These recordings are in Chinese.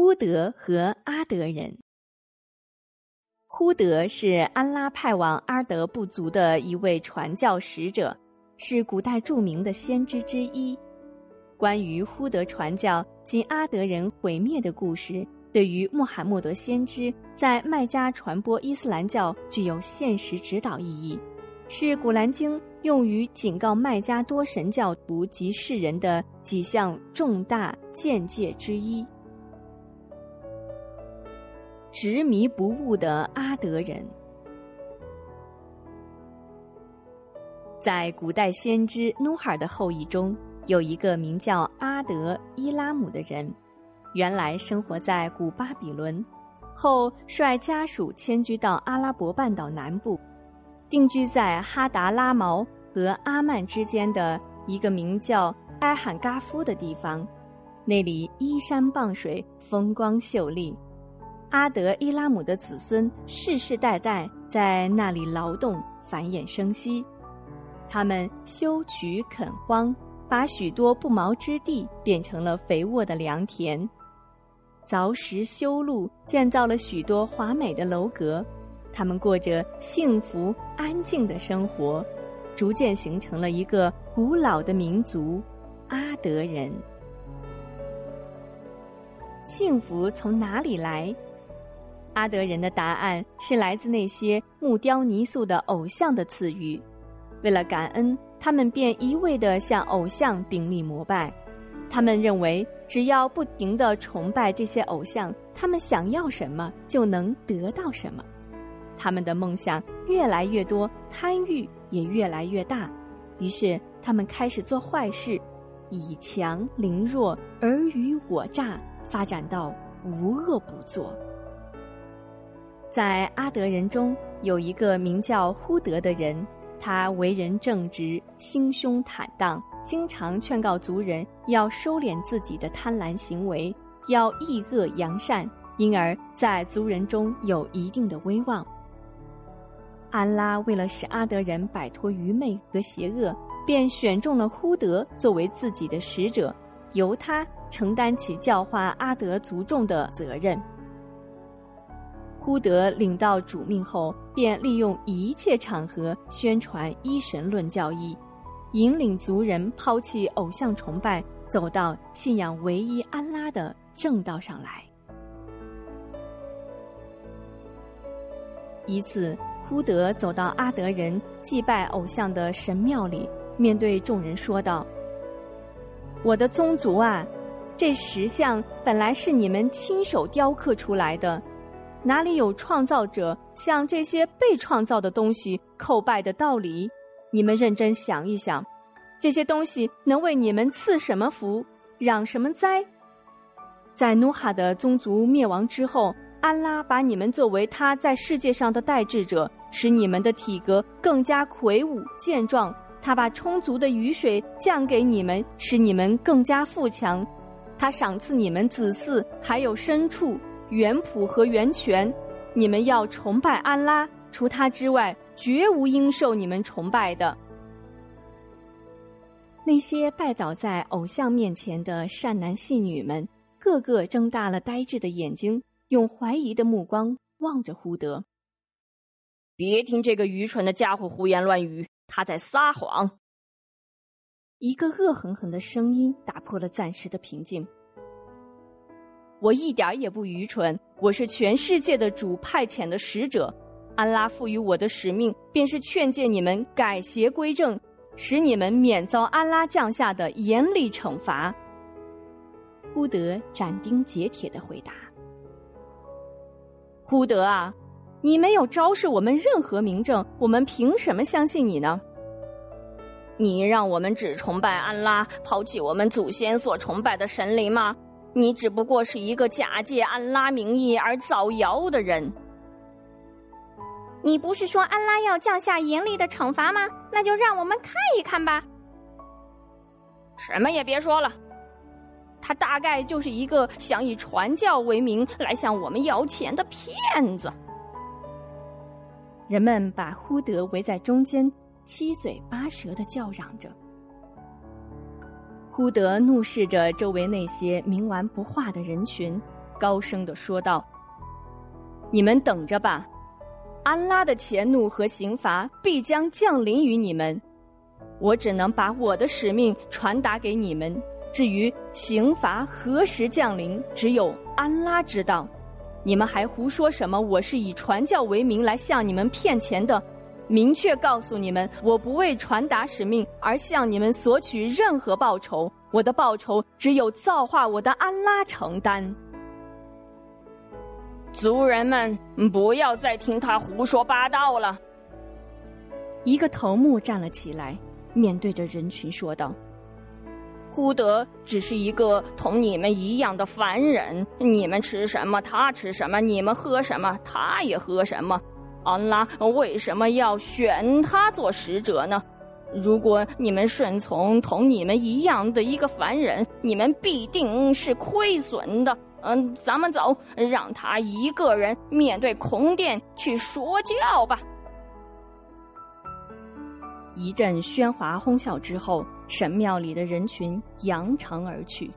忽德和阿德人。忽德是安拉派往阿德部族的一位传教使者，是古代著名的先知之一。关于忽德传教及阿德人毁灭的故事，对于穆罕默德先知在麦加传播伊斯兰教具有现实指导意义，是《古兰经》用于警告麦加多神教徒及世人的几项重大见解之一。执迷不悟的阿德人，在古代先知努哈尔的后裔中，有一个名叫阿德伊拉姆的人，原来生活在古巴比伦，后率家属迁居到阿拉伯半岛南部，定居在哈达拉毛和阿曼之间的一个名叫埃罕嘎夫的地方，那里依山傍水，风光秀丽。阿德伊拉姆的子孙世世代代在那里劳动繁衍生息，他们修渠垦荒，把许多不毛之地变成了肥沃的良田，凿石修路，建造了许多华美的楼阁，他们过着幸福安静的生活，逐渐形成了一个古老的民族——阿德人。幸福从哪里来？阿德人的答案是来自那些木雕泥塑的偶像的赐予。为了感恩，他们便一味地向偶像顶礼膜拜。他们认为，只要不停地崇拜这些偶像，他们想要什么就能得到什么。他们的梦想越来越多，贪欲也越来越大。于是，他们开始做坏事，以强凌弱、尔虞我诈，发展到无恶不作。在阿德人中有一个名叫忽德的人，他为人正直，心胸坦荡，经常劝告族人要收敛自己的贪婪行为，要抑恶扬善，因而，在族人中有一定的威望。安拉为了使阿德人摆脱愚昧和邪恶，便选中了忽德作为自己的使者，由他承担起教化阿德族众的责任。忽德领到主命后，便利用一切场合宣传一神论教义，引领族人抛弃偶像崇拜，走到信仰唯一安拉的正道上来。一次，忽德走到阿德人祭拜偶像的神庙里，面对众人说道：“我的宗族啊，这石像本来是你们亲手雕刻出来的。”哪里有创造者向这些被创造的东西叩拜的道理？你们认真想一想，这些东西能为你们赐什么福，攘什么灾？在努哈的宗族灭亡之后，安拉把你们作为他在世界上的代志者，使你们的体格更加魁梧健壮。他把充足的雨水降给你们，使你们更加富强。他赏赐你们子嗣，还有牲畜。原谱和源泉，你们要崇拜安拉，除他之外，绝无应受你们崇拜的。那些拜倒在偶像面前的善男信女们，个个睁大了呆滞的眼睛，用怀疑的目光望着胡德。别听这个愚蠢的家伙胡言乱语，他在撒谎。一个恶狠狠的声音打破了暂时的平静。我一点也不愚蠢，我是全世界的主派遣的使者，安拉赋予我的使命便是劝诫你们改邪归正，使你们免遭安拉降下的严厉惩罚。忽德斩钉截铁的回答：“忽德啊，你没有昭示我们任何明证，我们凭什么相信你呢？你让我们只崇拜安拉，抛弃我们祖先所崇拜的神灵吗？”你只不过是一个假借安拉名义而造谣的人。你不是说安拉要降下严厉的惩罚吗？那就让我们看一看吧。什么也别说了，他大概就是一个想以传教为名来向我们要钱的骗子。人们把忽德围在中间，七嘴八舌的叫嚷着。忽德怒视着周围那些冥顽不化的人群，高声的说道：“你们等着吧，安拉的前怒和刑罚必将降临于你们。我只能把我的使命传达给你们。至于刑罚何时降临，只有安拉知道。你们还胡说什么？我是以传教为名来向你们骗钱的。”明确告诉你们，我不为传达使命而向你们索取任何报酬，我的报酬只有造化我的安拉承担。族人们，不要再听他胡说八道了。一个头目站了起来，面对着人群说道：“忽德只是一个同你们一样的凡人，你们吃什么他吃什么，你们喝什么他也喝什么。”安拉为什么要选他做使者呢？如果你们顺从同你们一样的一个凡人，你们必定是亏损的。嗯，咱们走，让他一个人面对孔殿去说教吧。一阵喧哗哄笑之后，神庙里的人群扬长而去。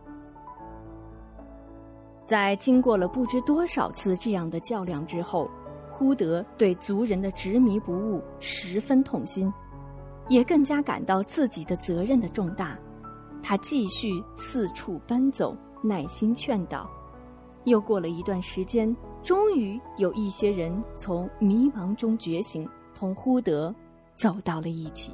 在经过了不知多少次这样的较量之后。忽德对族人的执迷不悟十分痛心，也更加感到自己的责任的重大。他继续四处奔走，耐心劝导。又过了一段时间，终于有一些人从迷茫中觉醒，同忽德走到了一起。